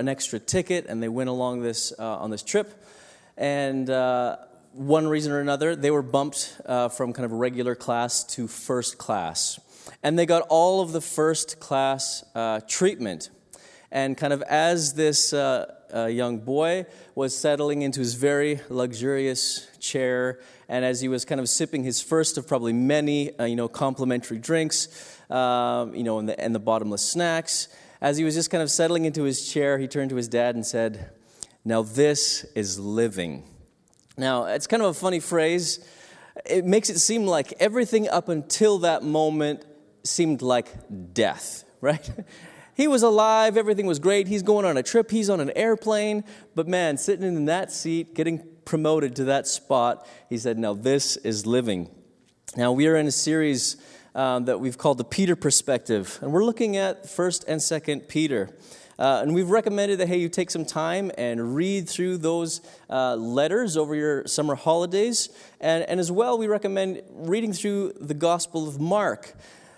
an extra ticket and they went along this uh, on this trip. And uh, one reason or another, they were bumped uh, from kind of regular class to first class. And they got all of the first class uh, treatment. And kind of as this uh, young boy was settling into his very luxurious chair, and as he was kind of sipping his first of probably many, you know, complimentary drinks, um, you know, and the, and the bottomless snacks, as he was just kind of settling into his chair, he turned to his dad and said, Now this is living. Now, it's kind of a funny phrase. It makes it seem like everything up until that moment seemed like death, right? He was alive, everything was great. He's going on a trip, he's on an airplane. But man, sitting in that seat, getting promoted to that spot, he said, Now this is living. Now, we are in a series um, that we've called the Peter Perspective, and we're looking at 1st and 2nd Peter. Uh, and we've recommended that, hey, you take some time and read through those uh, letters over your summer holidays. And, and as well, we recommend reading through the Gospel of Mark.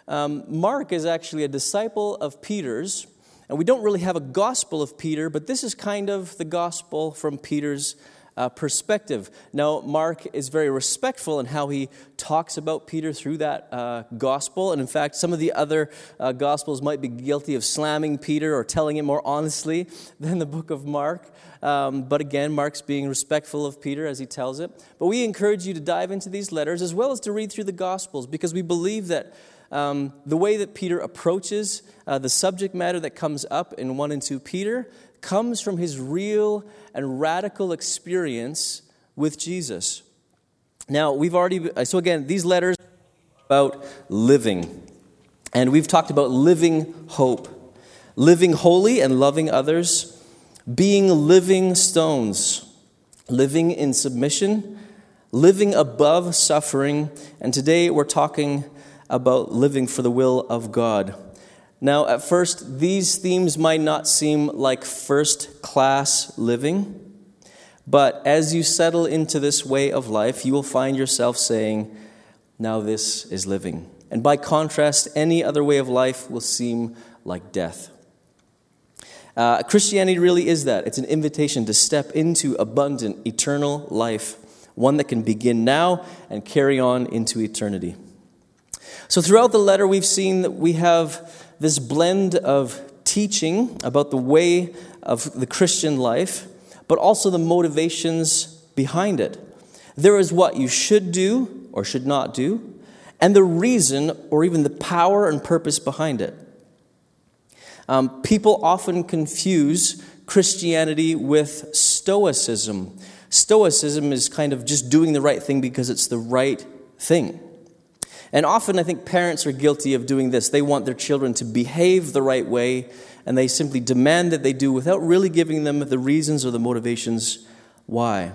Um, Mark is actually a disciple of Peter's, and we don't really have a Gospel of Peter, but this is kind of the Gospel from Peter's uh, perspective. Now, Mark is very respectful in how he talks about Peter through that uh, gospel. And in fact, some of the other uh, gospels might be guilty of slamming Peter or telling him more honestly than the book of Mark. Um, but again, Mark's being respectful of Peter as he tells it. But we encourage you to dive into these letters as well as to read through the gospels because we believe that. Um, the way that Peter approaches uh, the subject matter that comes up in 1 and 2 Peter comes from his real and radical experience with Jesus. Now, we've already, so again, these letters about living. And we've talked about living hope, living holy and loving others, being living stones, living in submission, living above suffering. And today we're talking about living for the will of God. Now, at first, these themes might not seem like first class living, but as you settle into this way of life, you will find yourself saying, Now this is living. And by contrast, any other way of life will seem like death. Uh, Christianity really is that it's an invitation to step into abundant, eternal life, one that can begin now and carry on into eternity. So, throughout the letter, we've seen that we have this blend of teaching about the way of the Christian life, but also the motivations behind it. There is what you should do or should not do, and the reason or even the power and purpose behind it. Um, people often confuse Christianity with Stoicism. Stoicism is kind of just doing the right thing because it's the right thing. And often I think parents are guilty of doing this. They want their children to behave the right way, and they simply demand that they do without really giving them the reasons or the motivations why.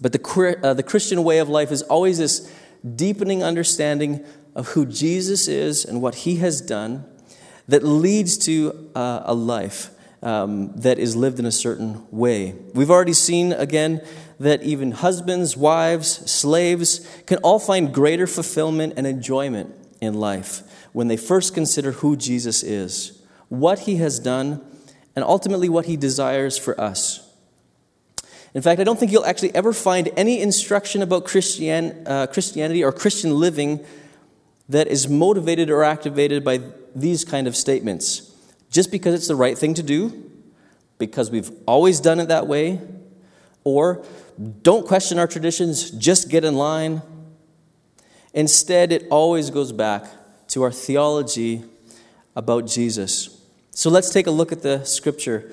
But the, uh, the Christian way of life is always this deepening understanding of who Jesus is and what he has done that leads to uh, a life um, that is lived in a certain way. We've already seen, again, that even husbands, wives, slaves can all find greater fulfillment and enjoyment in life when they first consider who Jesus is, what he has done, and ultimately what he desires for us. In fact, I don't think you'll actually ever find any instruction about Christian, uh, Christianity or Christian living that is motivated or activated by these kind of statements. Just because it's the right thing to do, because we've always done it that way, or don't question our traditions, just get in line. Instead, it always goes back to our theology about Jesus. So let's take a look at the scripture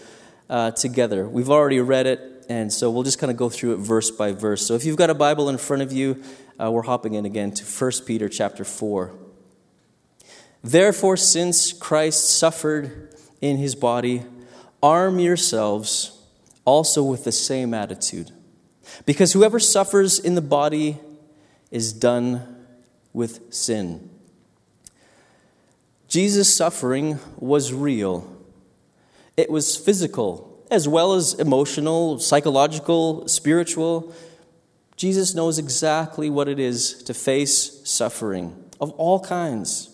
uh, together. We've already read it, and so we'll just kind of go through it verse by verse. So if you've got a Bible in front of you, uh, we're hopping in again to 1 Peter chapter 4. Therefore, since Christ suffered in his body, arm yourselves also with the same attitude. Because whoever suffers in the body is done with sin. Jesus' suffering was real, it was physical, as well as emotional, psychological, spiritual. Jesus knows exactly what it is to face suffering of all kinds.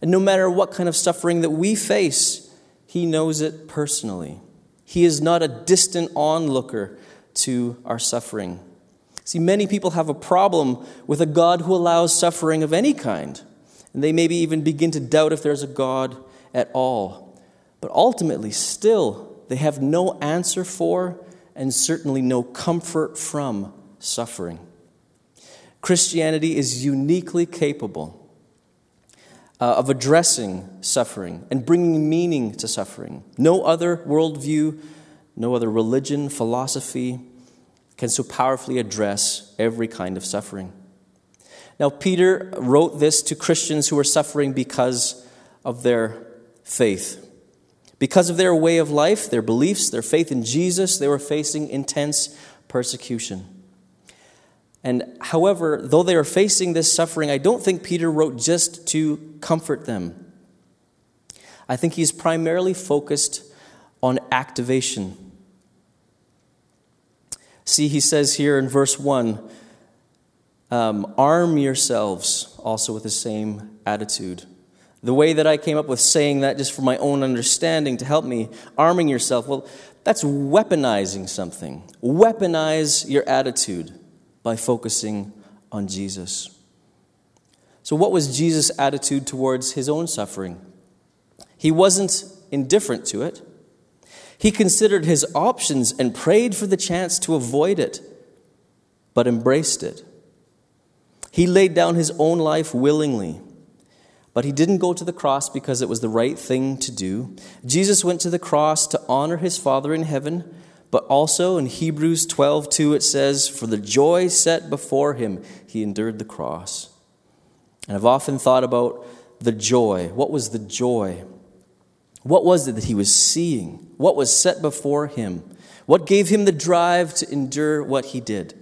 And no matter what kind of suffering that we face, he knows it personally. He is not a distant onlooker to our suffering. See, many people have a problem with a God who allows suffering of any kind, and they maybe even begin to doubt if there's a God at all. But ultimately, still, they have no answer for and certainly no comfort from suffering. Christianity is uniquely capable uh, of addressing suffering and bringing meaning to suffering. No other worldview, no other religion, philosophy can so powerfully address every kind of suffering. Now, Peter wrote this to Christians who were suffering because of their faith. Because of their way of life, their beliefs, their faith in Jesus, they were facing intense persecution. And however, though they are facing this suffering, I don't think Peter wrote just to comfort them. I think he's primarily focused on activation. See, he says here in verse 1 um, arm yourselves also with the same attitude. The way that I came up with saying that just for my own understanding to help me, arming yourself, well, that's weaponizing something. Weaponize your attitude by focusing on Jesus. So, what was Jesus' attitude towards his own suffering? He wasn't indifferent to it. He considered his options and prayed for the chance to avoid it, but embraced it. He laid down his own life willingly but he didn't go to the cross because it was the right thing to do. Jesus went to the cross to honor his Father in heaven, but also in Hebrews 12 2, it says, For the joy set before him, he endured the cross. And I've often thought about the joy. What was the joy? What was it that he was seeing? What was set before him? What gave him the drive to endure what he did?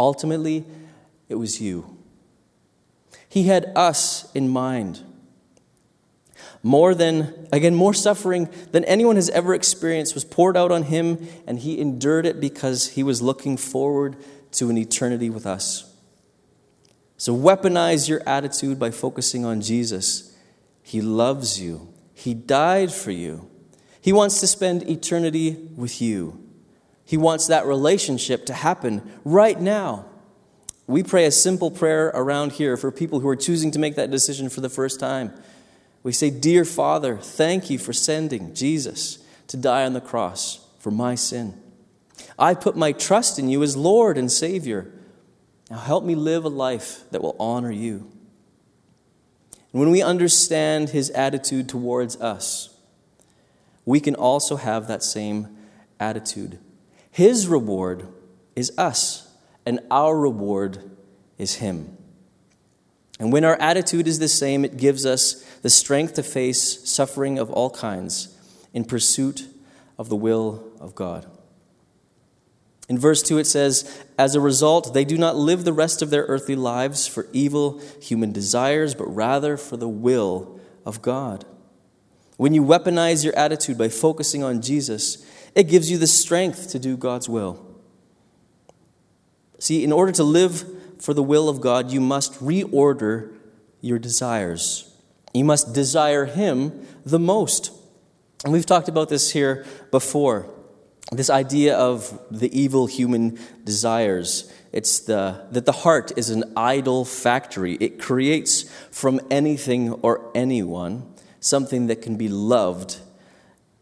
Ultimately, it was you. He had us in mind. More than, again, more suffering than anyone has ever experienced was poured out on him, and he endured it because he was looking forward to an eternity with us. So, weaponize your attitude by focusing on Jesus. He loves you, He died for you. He wants to spend eternity with you. He wants that relationship to happen right now. We pray a simple prayer around here for people who are choosing to make that decision for the first time. We say, Dear Father, thank you for sending Jesus to die on the cross for my sin. I put my trust in you as Lord and Savior. Now help me live a life that will honor you. And when we understand his attitude towards us, we can also have that same attitude. His reward is us and our reward is Him. And when our attitude is the same, it gives us the strength to face suffering of all kinds in pursuit of the will of God. In verse 2, it says, As a result, they do not live the rest of their earthly lives for evil human desires, but rather for the will of God. When you weaponize your attitude by focusing on Jesus, it gives you the strength to do God's will. See, in order to live for the will of God, you must reorder your desires. You must desire Him the most. And we've talked about this here before this idea of the evil human desires. It's the, that the heart is an idol factory. It creates from anything or anyone something that can be loved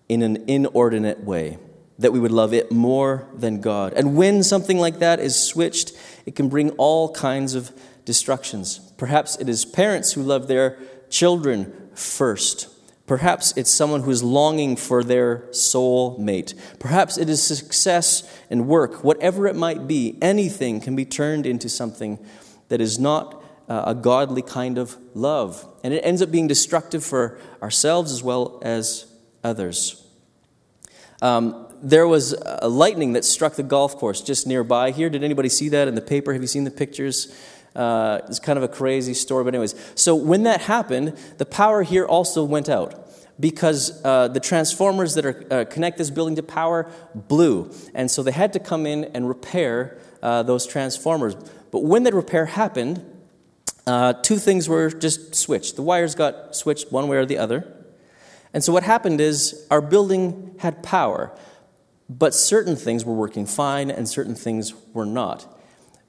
in an inordinate way that we would love it more than God. And when something like that is switched, it can bring all kinds of destructions. Perhaps it is parents who love their children first. Perhaps it's someone who is longing for their soul mate. Perhaps it is success and work. Whatever it might be, anything can be turned into something that is not uh, a godly kind of love. And it ends up being destructive for ourselves as well as others. Um, there was a lightning that struck the golf course just nearby here. Did anybody see that in the paper? Have you seen the pictures? Uh, it's kind of a crazy story, but, anyways. So, when that happened, the power here also went out because uh, the transformers that are, uh, connect this building to power blew. And so, they had to come in and repair uh, those transformers. But when that repair happened, uh, two things were just switched. The wires got switched one way or the other. And so what happened is our building had power, but certain things were working fine and certain things were not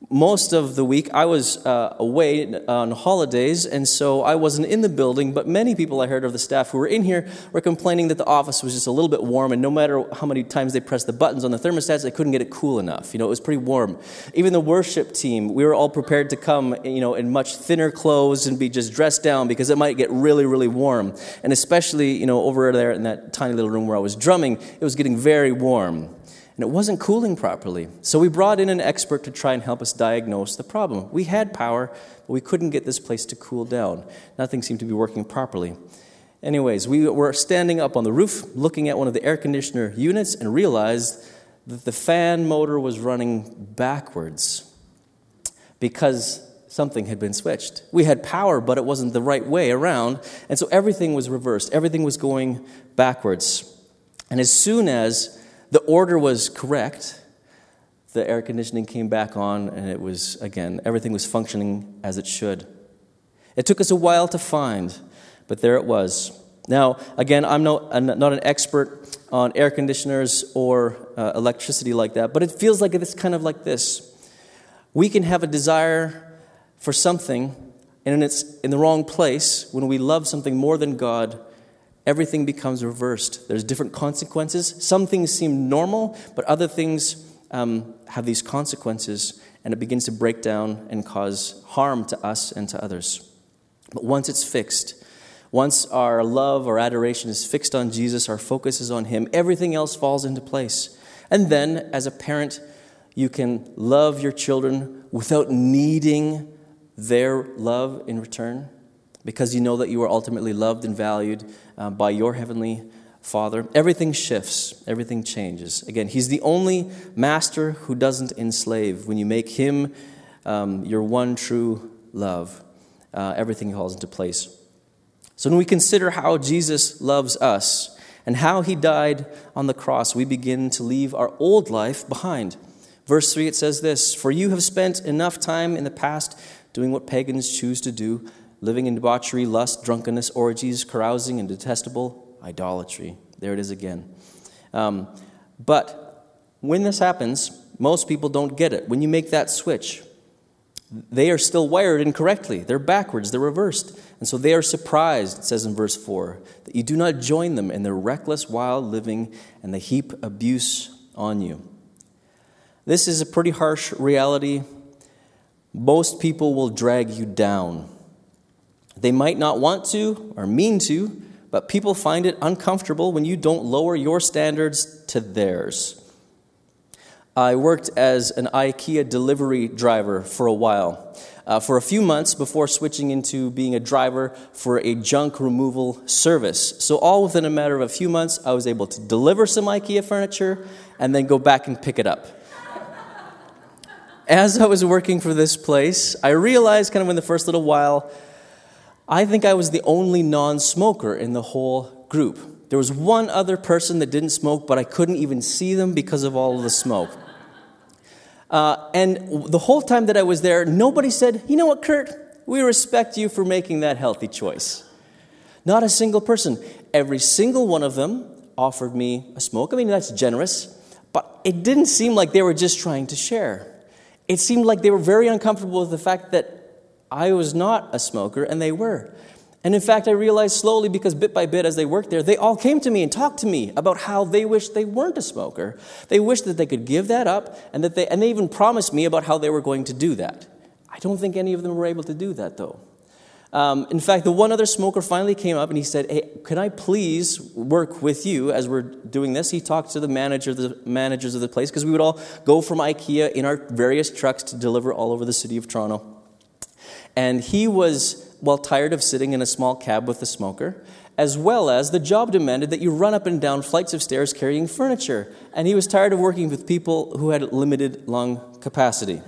most of the week I was uh, away on holidays, and so I wasn't in the building. But many people I heard of the staff who were in here were complaining that the office was just a little bit warm, and no matter how many times they pressed the buttons on the thermostats, they couldn't get it cool enough. You know, it was pretty warm. Even the worship team, we were all prepared to come, you know, in much thinner clothes and be just dressed down because it might get really, really warm. And especially, you know, over there in that tiny little room where I was drumming, it was getting very warm and it wasn't cooling properly. So we brought in an expert to try and help us diagnose the problem. We had power, but we couldn't get this place to cool down. Nothing seemed to be working properly. Anyways, we were standing up on the roof looking at one of the air conditioner units and realized that the fan motor was running backwards because something had been switched. We had power, but it wasn't the right way around, and so everything was reversed. Everything was going backwards. And as soon as the order was correct. The air conditioning came back on, and it was, again, everything was functioning as it should. It took us a while to find, but there it was. Now, again, I'm not, I'm not an expert on air conditioners or uh, electricity like that, but it feels like it's kind of like this. We can have a desire for something, and it's in the wrong place when we love something more than God everything becomes reversed. There's different consequences. Some things seem normal, but other things um, have these consequences, and it begins to break down and cause harm to us and to others. But once it's fixed, once our love or adoration is fixed on Jesus, our focus is on Him, everything else falls into place. And then, as a parent, you can love your children without needing their love in return because you know that you are ultimately loved and valued uh, by your heavenly Father. Everything shifts, everything changes. Again, He's the only master who doesn't enslave. When you make Him um, your one true love, uh, everything falls into place. So when we consider how Jesus loves us and how He died on the cross, we begin to leave our old life behind. Verse 3, it says this For you have spent enough time in the past doing what pagans choose to do living in debauchery, lust, drunkenness, orgies, carousing, and detestable idolatry. There it is again. Um, but when this happens, most people don't get it. When you make that switch, they are still wired incorrectly. They're backwards, they're reversed. And so they are surprised, it says in verse 4, that you do not join them in their reckless, wild living and they heap abuse on you. This is a pretty harsh reality. Most people will drag you down they might not want to or mean to, but people find it uncomfortable when you don't lower your standards to theirs. I worked as an IKEA delivery driver for a while, uh, for a few months before switching into being a driver for a junk removal service. So, all within a matter of a few months, I was able to deliver some IKEA furniture and then go back and pick it up. As I was working for this place, I realized kind of in the first little while I think I was the only non smoker in the whole group. There was one other person that didn't smoke, but I couldn't even see them because of all of the smoke. Uh, and the whole time that I was there, nobody said, You know what, Kurt? We respect you for making that healthy choice. Not a single person. Every single one of them offered me a smoke. I mean, that's generous, but it didn't seem like they were just trying to share. It seemed like they were very uncomfortable with the fact that I was not a smoker, and they were. And in fact, I realized slowly because bit by bit as they worked there, they all came to me and talked to me about how they wished they weren't a smoker. They wished that they could give that up, and, that they, and they even promised me about how they were going to do that. I don't think any of them were able to do that, though. Um, in fact, the one other smoker finally came up and he said, Hey, can I please work with you as we're doing this? He talked to the manager, the managers of the place, because we would all go from IKEA in our various trucks to deliver all over the city of Toronto. And he was, well, tired of sitting in a small cab with a smoker, as well as the job demanded that you run up and down flights of stairs carrying furniture. And he was tired of working with people who had limited lung capacity.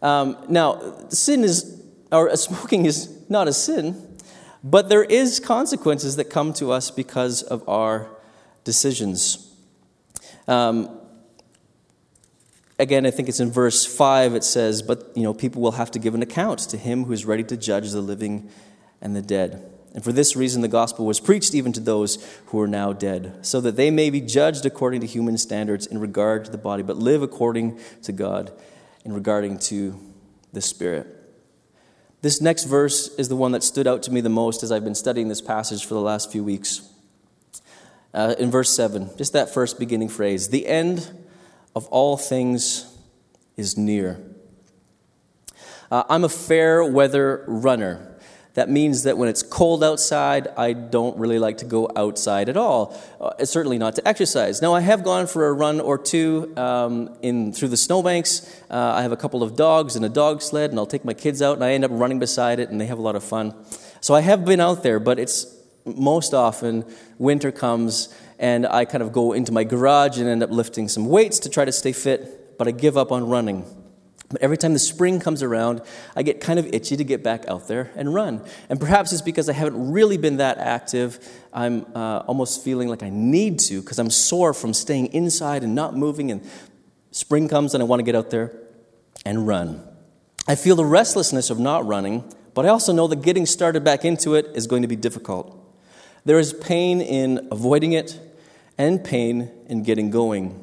Um, now, sin is, or smoking is not a sin, but there is consequences that come to us because of our decisions. Um, again, I think it's in verse 5, it says, But, you know, people will have to give an account to him who is ready to judge the living and the dead. And for this reason, the gospel was preached even to those who are now dead, so that they may be judged according to human standards in regard to the body, but live according to God in regarding to the Spirit. This next verse is the one that stood out to me the most as I've been studying this passage for the last few weeks. Uh, in verse 7, just that first beginning phrase the end of all things is near. Uh, I'm a fair weather runner. That means that when it's cold outside, I don't really like to go outside at all. Uh, certainly not to exercise. Now, I have gone for a run or two um, in through the snowbanks. Uh, I have a couple of dogs and a dog sled, and I'll take my kids out, and I end up running beside it, and they have a lot of fun. So I have been out there, but it's most often winter comes, and I kind of go into my garage and end up lifting some weights to try to stay fit, but I give up on running. But every time the spring comes around, I get kind of itchy to get back out there and run. And perhaps it's because I haven't really been that active. I'm uh, almost feeling like I need to because I'm sore from staying inside and not moving. And spring comes and I want to get out there and run. I feel the restlessness of not running, but I also know that getting started back into it is going to be difficult. There is pain in avoiding it and pain in getting going.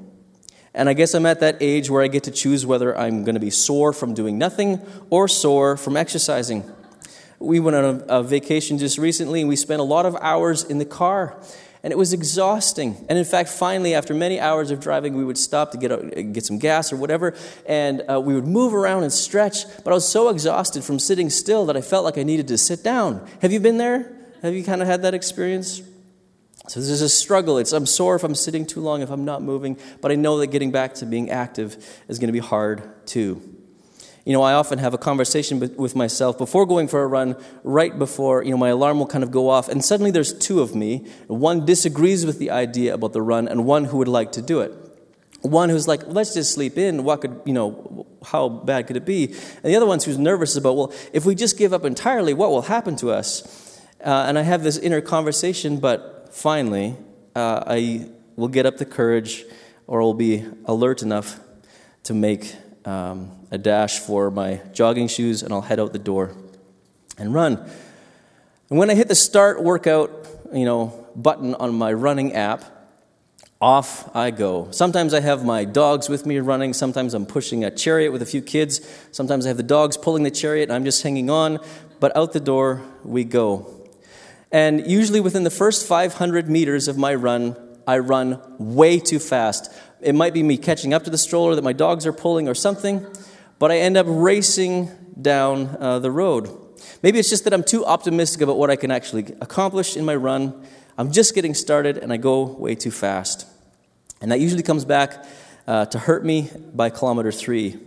And I guess I'm at that age where I get to choose whether I'm going to be sore from doing nothing or sore from exercising. We went on a, a, vacation just recently and we spent a lot of hours in the car. And it was exhausting. And in fact, finally, after many hours of driving, we would stop to get, get some gas or whatever, and uh, we would move around and stretch. But I was so exhausted from sitting still that I felt like I needed to sit down. Have you been there? Have you kind of had that experience? So this is a struggle. It's I'm sore if I'm sitting too long, if I'm not moving, but I know that getting back to being active is going to be hard too. You know, I often have a conversation with myself before going for a run, right before, you know, my alarm will kind of go off, and suddenly there's two of me. One disagrees with the idea about the run, and one who would like to do it. One who's like, let's just sleep in. What could, you know, how bad could it be? And the other one's who's nervous about, well, if we just give up entirely, what will happen to us? Uh, and I have this inner conversation, but finally, uh, I will get up the courage or will be alert enough to make um, a dash for my jogging shoes and I'll head out the door and run. And when I hit the start workout, you know, button on my running app, off I go. Sometimes I have my dogs with me running. Sometimes I'm pushing a chariot with a few kids. Sometimes I have the dogs pulling the chariot and I'm just hanging on. But out the door we go. And usually within the first 500 meters of my run, I run way too fast. It might be me catching up to the stroller that my dogs are pulling or something, but I end up racing down uh, the road. Maybe it's just that I'm too optimistic about what I can actually accomplish in my run. I'm just getting started and I go way too fast. And that usually comes back uh, to hurt me by kilometer three.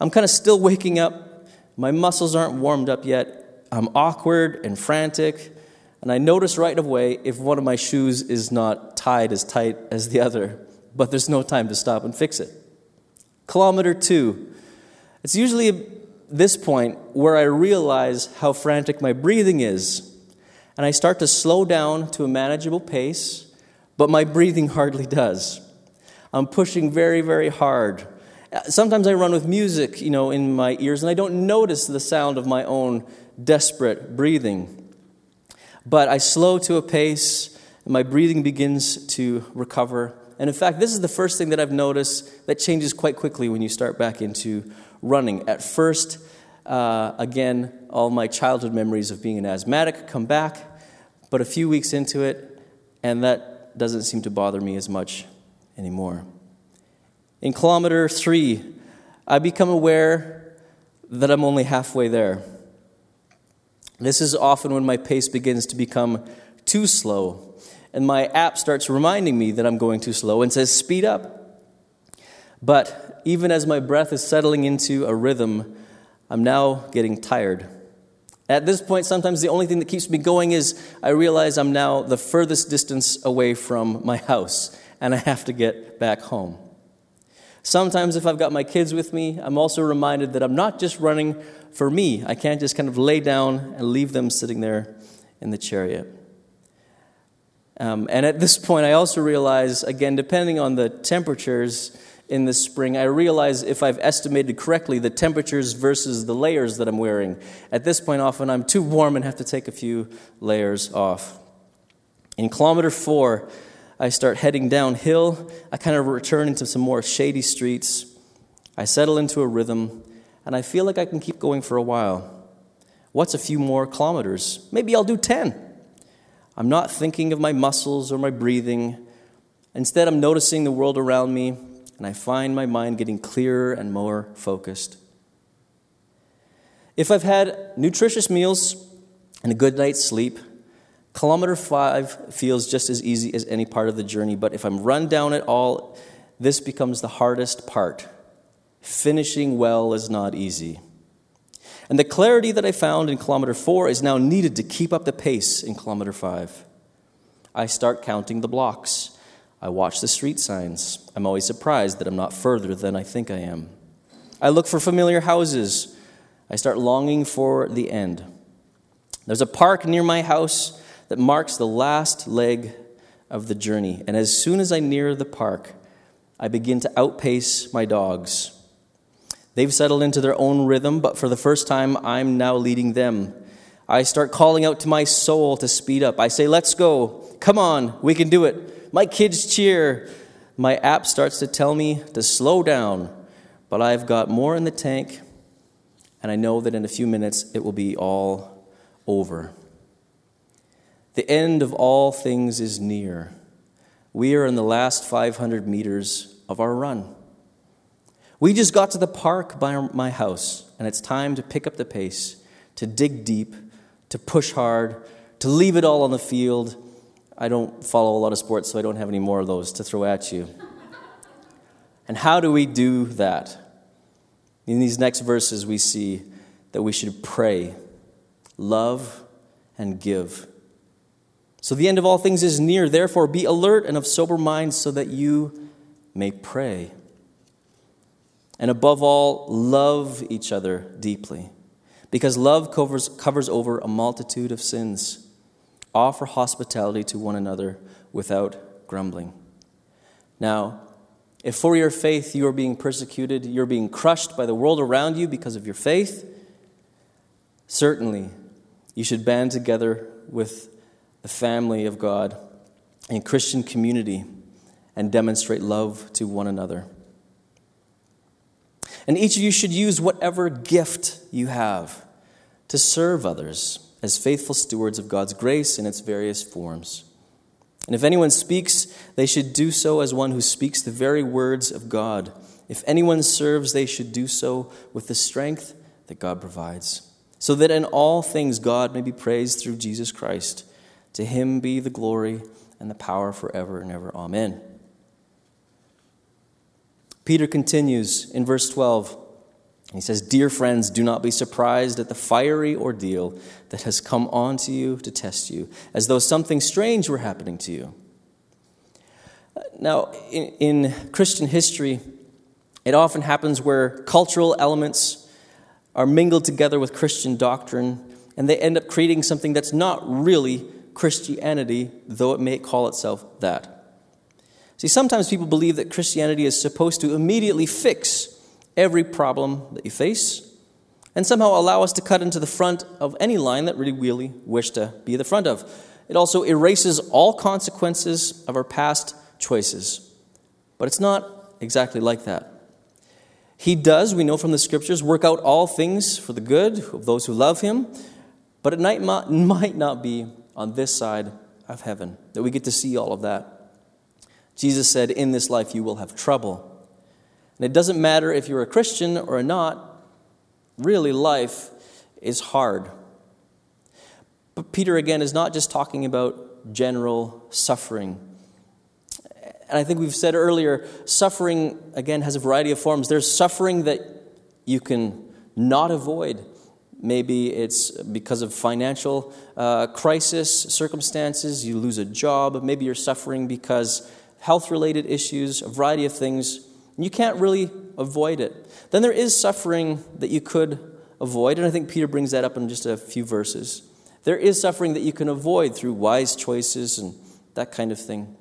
I'm kind of still waking up. My muscles aren't warmed up yet. I'm awkward and frantic. And I notice right away if one of my shoes is not tied as tight as the other, but there's no time to stop and fix it. Kilometer two. It's usually this point where I realize how frantic my breathing is. And I start to slow down to a manageable pace, but my breathing hardly does. I'm pushing very, very hard. Sometimes I run with music, you know, in my ears, and I don't notice the sound of my own desperate breathing. But I slow to a pace, my breathing begins to recover. And in fact, this is the first thing that I've noticed that changes quite quickly when you start back into running. At first, uh, again, all my childhood memories of being an asthmatic come back, but a few weeks into it, and that doesn't seem to bother me as much anymore. In kilometer three, I become aware that I'm only halfway there. This is often when my pace begins to become too slow, and my app starts reminding me that I'm going too slow and says, speed up. But even as my breath is settling into a rhythm, I'm now getting tired. At this point, sometimes the only thing that keeps me going is I realize I'm now the furthest distance away from my house, and I have to get back home. Sometimes, if I've got my kids with me, I'm also reminded that I'm not just running for me. I can't just kind of lay down and leave them sitting there in the chariot. Um, and at this point, I also realize, again, depending on the temperatures, in the spring, I realize if I've estimated correctly the temperatures versus the layers that I'm wearing. At this point, often I'm too warm and have to take a few layers off. In kilometer four, I start heading downhill. I kind of return into some more shady streets. I settle into a rhythm, and I feel like I can keep going for a while. What's a few more kilometers? Maybe I'll do 10. I'm not thinking of my muscles or my breathing. Instead, I'm noticing the world around me, and I find my mind getting clearer and more focused. If I've had nutritious meals and a good night's sleep, Kilometer five feels just as easy as any part of the journey, but if I'm run down at all, this becomes the hardest part. Finishing well is not easy. And the clarity that I found in kilometer four is now needed to keep up the pace in kilometer five. I start counting the blocks. I watch the street signs. I'm always surprised that I'm not further than I think I am. I look for familiar houses. I start longing for the end. There's a park near my house that marks the last leg of the journey. And as soon as I near the park, I begin to outpace my dogs. They've settled into their own rhythm, but for the first time, I'm now leading them. I start calling out to my soul to speed up. I say, Let's go. Come on, we can do it. My kids cheer. My app starts to tell me to slow down, but I've got more in the tank, and I know that in a few minutes it will be all over. The end of all things is near. We are in the last 500 meters of our run. We just got to the park by my house, and it's time to pick up the pace, to dig deep, to push hard, to leave it all on the field. I don't follow a lot of sports, so I don't have any more of those to throw at you. and how do we do that? In these next verses, we see that we should pray, love, and give. So the end of all things is near. Therefore, be alert and of sober mind so that you may pray. And above all, love each other deeply, because love covers, covers over a multitude of sins. Offer hospitality to one another without grumbling. Now, if for your faith you are being persecuted, you're being crushed by the world around you because of your faith, certainly you should band together with the family of God and Christian community and demonstrate love to one another. And each of you should use whatever gift you have to serve others as faithful stewards of God's grace in its various forms. And if anyone speaks, they should do so as one who speaks the very words of God. If anyone serves, they should do so with the strength that God provides, so that in all things God may be praised through Jesus Christ. To him be the glory and the power forever and ever. Amen. Peter continues in verse 12. He says, Dear friends, do not be surprised at the fiery ordeal that has come on to you to test you, as though something strange were happening to you. Now, in, in Christian history, it often happens where cultural elements are mingled together with Christian doctrine, and they end up creating something that's not really Christianity, though it may call itself that. See, sometimes people believe that Christianity is supposed to immediately fix every problem that you face and somehow allow us to cut into the front of any line that really, really wish to be the front of. It also erases all consequences of our past choices. But it's not exactly like that. He does, we know from the scriptures, work out all things for the good of those who love him, but it might not be on this side of heaven, that we get to see all of that. Jesus said, In this life you will have trouble. And it doesn't matter if you're a Christian or not, really, life is hard. But Peter, again, is not just talking about general suffering. And I think we've said earlier, suffering, again, has a variety of forms. There's suffering that you can not avoid. Maybe it's because of financial uh, crisis circumstances, you lose a job. Maybe you're suffering because health related issues, a variety of things. You can't really avoid it. Then there is suffering that you could avoid, and I think Peter brings that up in just a few verses. There is suffering that you can avoid through wise choices and that kind of thing,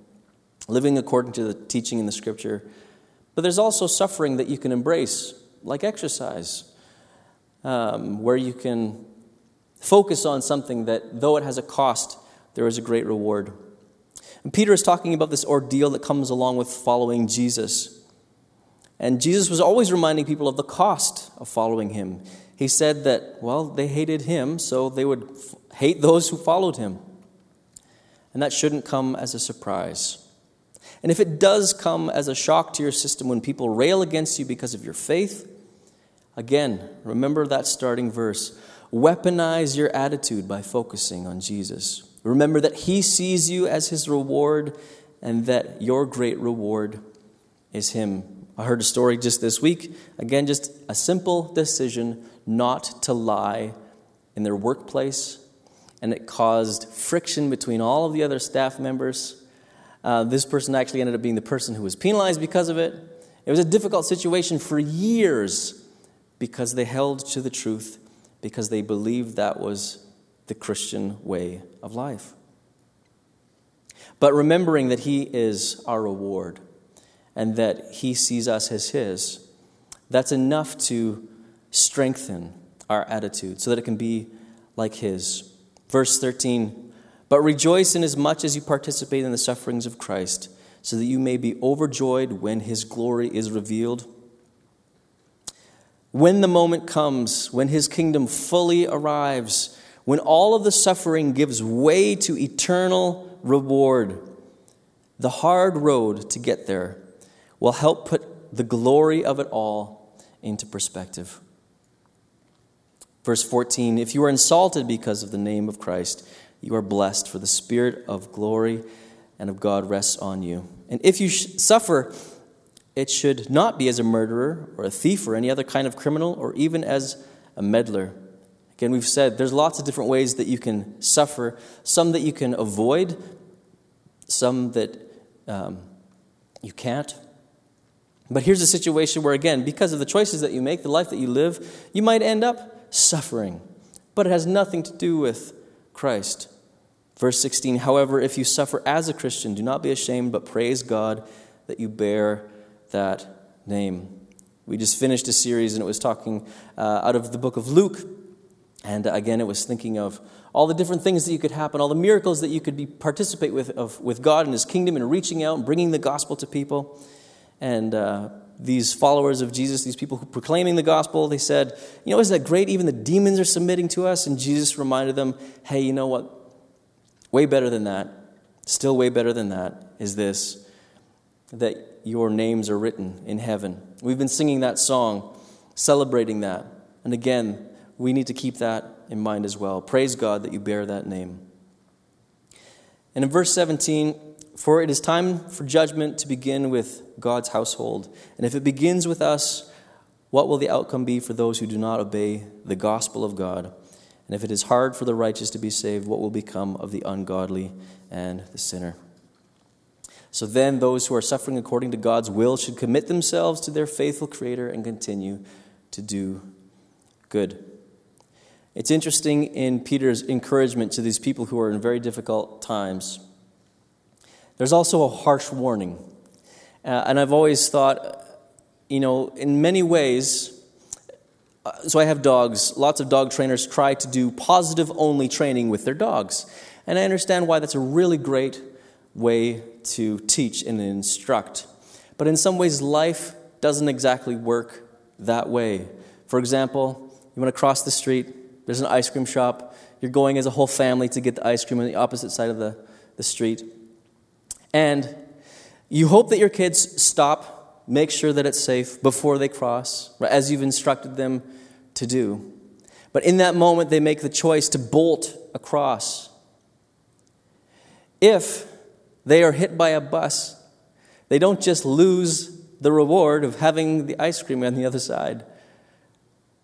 living according to the teaching in the scripture. But there's also suffering that you can embrace, like exercise, um, where you can focus on something that, though it has a cost, there is a great reward. And Peter is talking about this ordeal that comes along with following Jesus. And Jesus was always reminding people of the cost of following him. He said that, well, they hated him, so they would f- hate those who followed him. And that shouldn't come as a surprise. And if it does come as a shock to your system when people rail against you because of your faith, again, remember that starting verse. Weaponize your attitude by focusing on Jesus. Remember that He sees you as His reward and that your great reward is Him. I heard a story just this week. Again, just a simple decision not to lie in their workplace, and it caused friction between all of the other staff members. Uh, this person actually ended up being the person who was penalized because of it. It was a difficult situation for years because they held to the truth, because they believed that was the Christian way of life. But remembering that He is our reward and that He sees us as His, that's enough to strengthen our attitude so that it can be like His. Verse 13 But rejoice in as much as you participate in the sufferings of Christ, so that you may be overjoyed when His glory is revealed. When the moment comes, when His kingdom fully arrives, when all of the suffering gives way to eternal reward, the hard road to get there will help put the glory of it all into perspective. Verse 14 If you are insulted because of the name of Christ, you are blessed, for the Spirit of glory and of God rests on you. And if you suffer, it should not be as a murderer or a thief or any other kind of criminal or even as a meddler. Again, we've said there's lots of different ways that you can suffer, some that you can avoid, some that um, you can't. But here's a situation where, again, because of the choices that you make, the life that you live, you might end up suffering. But it has nothing to do with Christ. Verse 16, however, if you suffer as a Christian, do not be ashamed, but praise God that you bear that name. We just finished a series and it was talking uh, out of the book of Luke and again, it was thinking of all the different things that you could happen, all the miracles that you could be, participate with, of, with God and His kingdom and reaching out and bringing the gospel to people. And uh, these followers of Jesus, these people who proclaiming the gospel, they said, You know, isn't that great? Even the demons are submitting to us. And Jesus reminded them, Hey, you know what? Way better than that, still way better than that, is this that your names are written in heaven. We've been singing that song, celebrating that. And again, we need to keep that in mind as well. Praise God that you bear that name. And in verse 17, for it is time for judgment to begin with God's household. And if it begins with us, what will the outcome be for those who do not obey the gospel of God? And if it is hard for the righteous to be saved, what will become of the ungodly and the sinner? So then, those who are suffering according to God's will should commit themselves to their faithful Creator and continue to do good. It's interesting in Peter's encouragement to these people who are in very difficult times. There's also a harsh warning. Uh, and I've always thought, you know, in many ways, uh, so I have dogs. Lots of dog trainers try to do positive only training with their dogs. And I understand why that's a really great way to teach and instruct. But in some ways, life doesn't exactly work that way. For example, you want to cross the street, there's an ice cream shop. You're going as a whole family to get the ice cream on the opposite side of the, the street. And you hope that your kids stop, make sure that it's safe before they cross, as you've instructed them to do. But in that moment, they make the choice to bolt across. If they are hit by a bus, they don't just lose the reward of having the ice cream on the other side,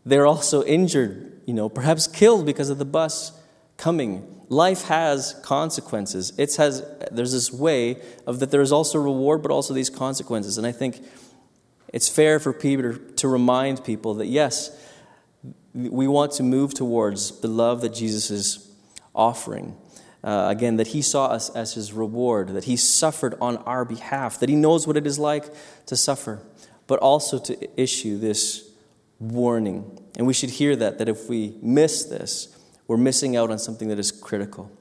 they're also injured you know, perhaps killed because of the bus coming. Life has consequences. It has, there's this way of that there's also reward, but also these consequences. And I think it's fair for Peter to remind people that yes, we want to move towards the love that Jesus is offering. Uh, again, that he saw us as his reward, that he suffered on our behalf, that he knows what it is like to suffer, but also to issue this warning. And we should hear that, that if we miss this, we're missing out on something that is critical.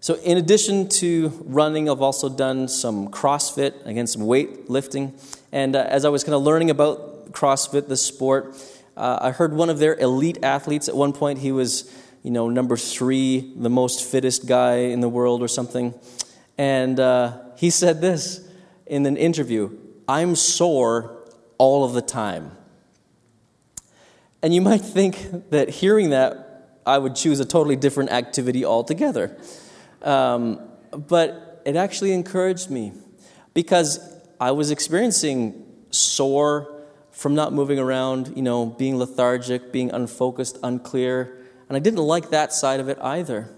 So, in addition to running, I've also done some CrossFit, again, some weightlifting. And uh, as I was kind of learning about CrossFit, the sport, uh, I heard one of their elite athletes at one point, he was, you know, number three, the most fittest guy in the world or something. And uh, he said this in an interview I'm sore all of the time. And you might think that hearing that, I would choose a totally different activity altogether. Um, but it actually encouraged me because I was experiencing sore from not moving around, you know, being lethargic, being unfocused, unclear. And I didn't like that side of it either.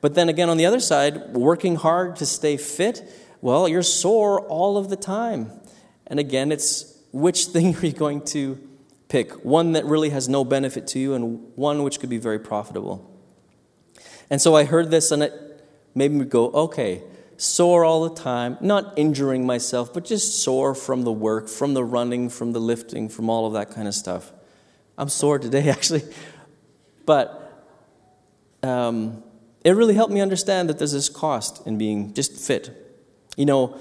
But then again, on the other side, working hard to stay fit, well, you're sore all of the time. And again, it's which thing are you going to pick? One that really has no benefit to you, and one which could be very profitable. And so I heard this, and it made me go, okay, sore all the time, not injuring myself, but just sore from the work, from the running, from the lifting, from all of that kind of stuff. I'm sore today, actually. But um, it really helped me understand that there's this cost in being just fit. You know,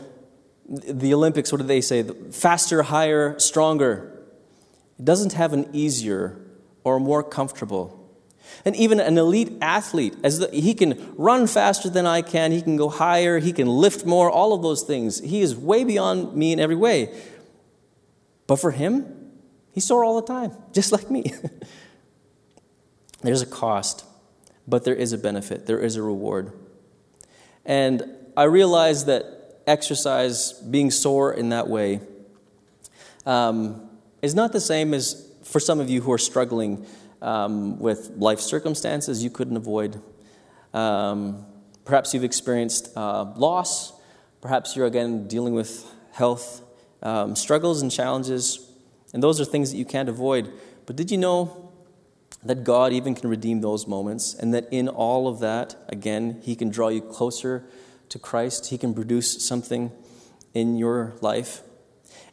the Olympics, what do they say? Faster, higher, stronger. It doesn't have an easier or more comfortable and even an elite athlete, as the, he can run faster than I can, he can go higher, he can lift more, all of those things. He is way beyond me in every way. But for him, he's sore all the time, just like me. There's a cost, but there is a benefit, there is a reward. And I realize that exercise, being sore in that way, um, is not the same as for some of you who are struggling um, with life circumstances you couldn't avoid. Um, perhaps you've experienced uh, loss. Perhaps you're again dealing with health um, struggles and challenges. And those are things that you can't avoid. But did you know that God even can redeem those moments? And that in all of that, again, He can draw you closer to Christ? He can produce something in your life.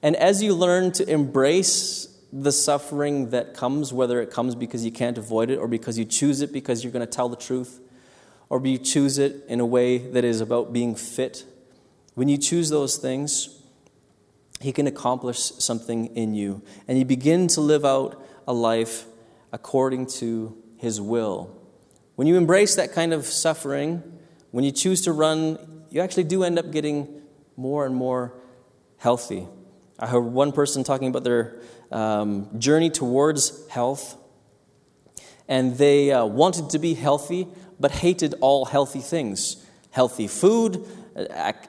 And as you learn to embrace the suffering that comes, whether it comes because you can't avoid it or because you choose it because you're going to tell the truth, or you choose it in a way that is about being fit. When you choose those things, He can accomplish something in you. And you begin to live out a life according to His will. When you embrace that kind of suffering, when you choose to run, you actually do end up getting more and more healthy. I heard one person talking about their um, journey towards health, and they uh, wanted to be healthy but hated all healthy things healthy food,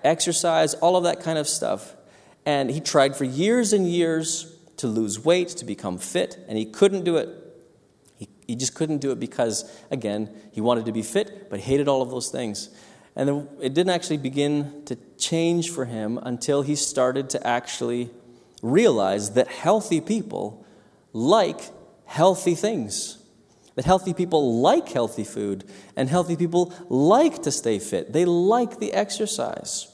exercise, all of that kind of stuff. And he tried for years and years to lose weight, to become fit, and he couldn't do it. He, just couldn't do it because, again, he wanted to be fit, but hated all of those things. And it didn't actually begin to change for him until he started to actually realize that healthy people like healthy things. That healthy people like healthy food, and healthy people like to stay fit. They like the exercise.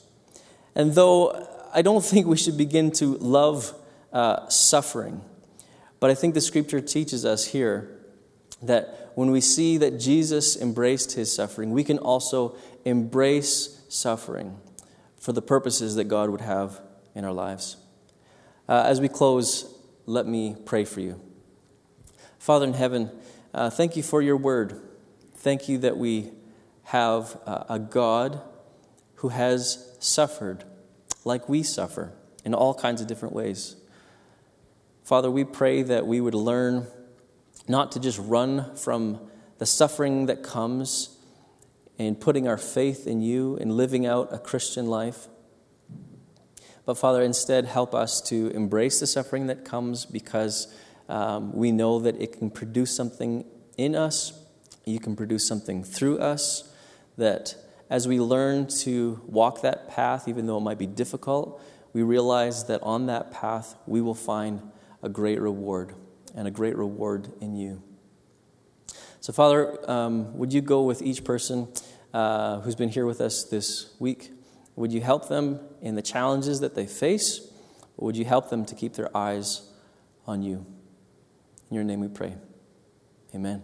And though I don't think we should begin to love uh, suffering, but I think the scripture teaches us here that when we see that Jesus embraced his suffering, we can also embrace suffering for the purposes that God would have in our lives. Uh, as we close, let me pray for you. Father in heaven, uh, thank you for your word. Thank you that we have uh, a God who has suffered like we suffer in all kinds of different ways. Father, we pray that we would learn not to just run from the suffering that comes in putting our faith in you and living out a Christian life but Father, instead, help us to embrace the suffering that comes because um, we know that it can produce something in us, you can produce something through us, that as we learn to walk that path, even though it might be difficult, we realize that on that path we will find a great reward and a great reward in you. So, Father, um, would you go with each person uh, who's been here with us this week. Would you help them in the challenges that they face? Or would you help them to keep their eyes on you? In your name we pray. Amen.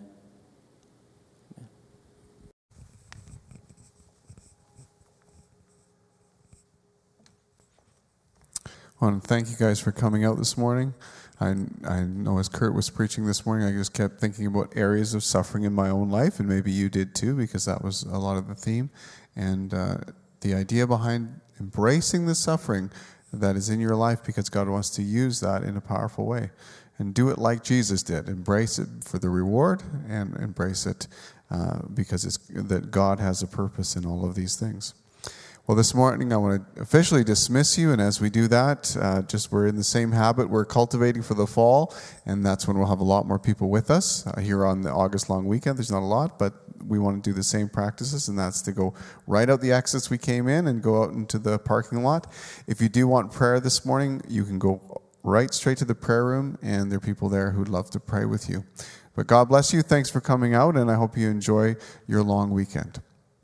Well, and thank you guys for coming out this morning. I, I know as Kurt was preaching this morning, I just kept thinking about areas of suffering in my own life, and maybe you did too, because that was a lot of the theme. And uh, the idea behind embracing the suffering that is in your life, because God wants to use that in a powerful way. And do it like Jesus did. Embrace it for the reward, and embrace it uh, because it's that God has a purpose in all of these things. Well, this morning I want to officially dismiss you, and as we do that, uh, just we're in the same habit. We're cultivating for the fall, and that's when we'll have a lot more people with us uh, here on the August long weekend. There's not a lot, but we want to do the same practices, and that's to go right out the exits we came in and go out into the parking lot. If you do want prayer this morning, you can go right straight to the prayer room, and there are people there who'd love to pray with you. But God bless you. Thanks for coming out, and I hope you enjoy your long weekend.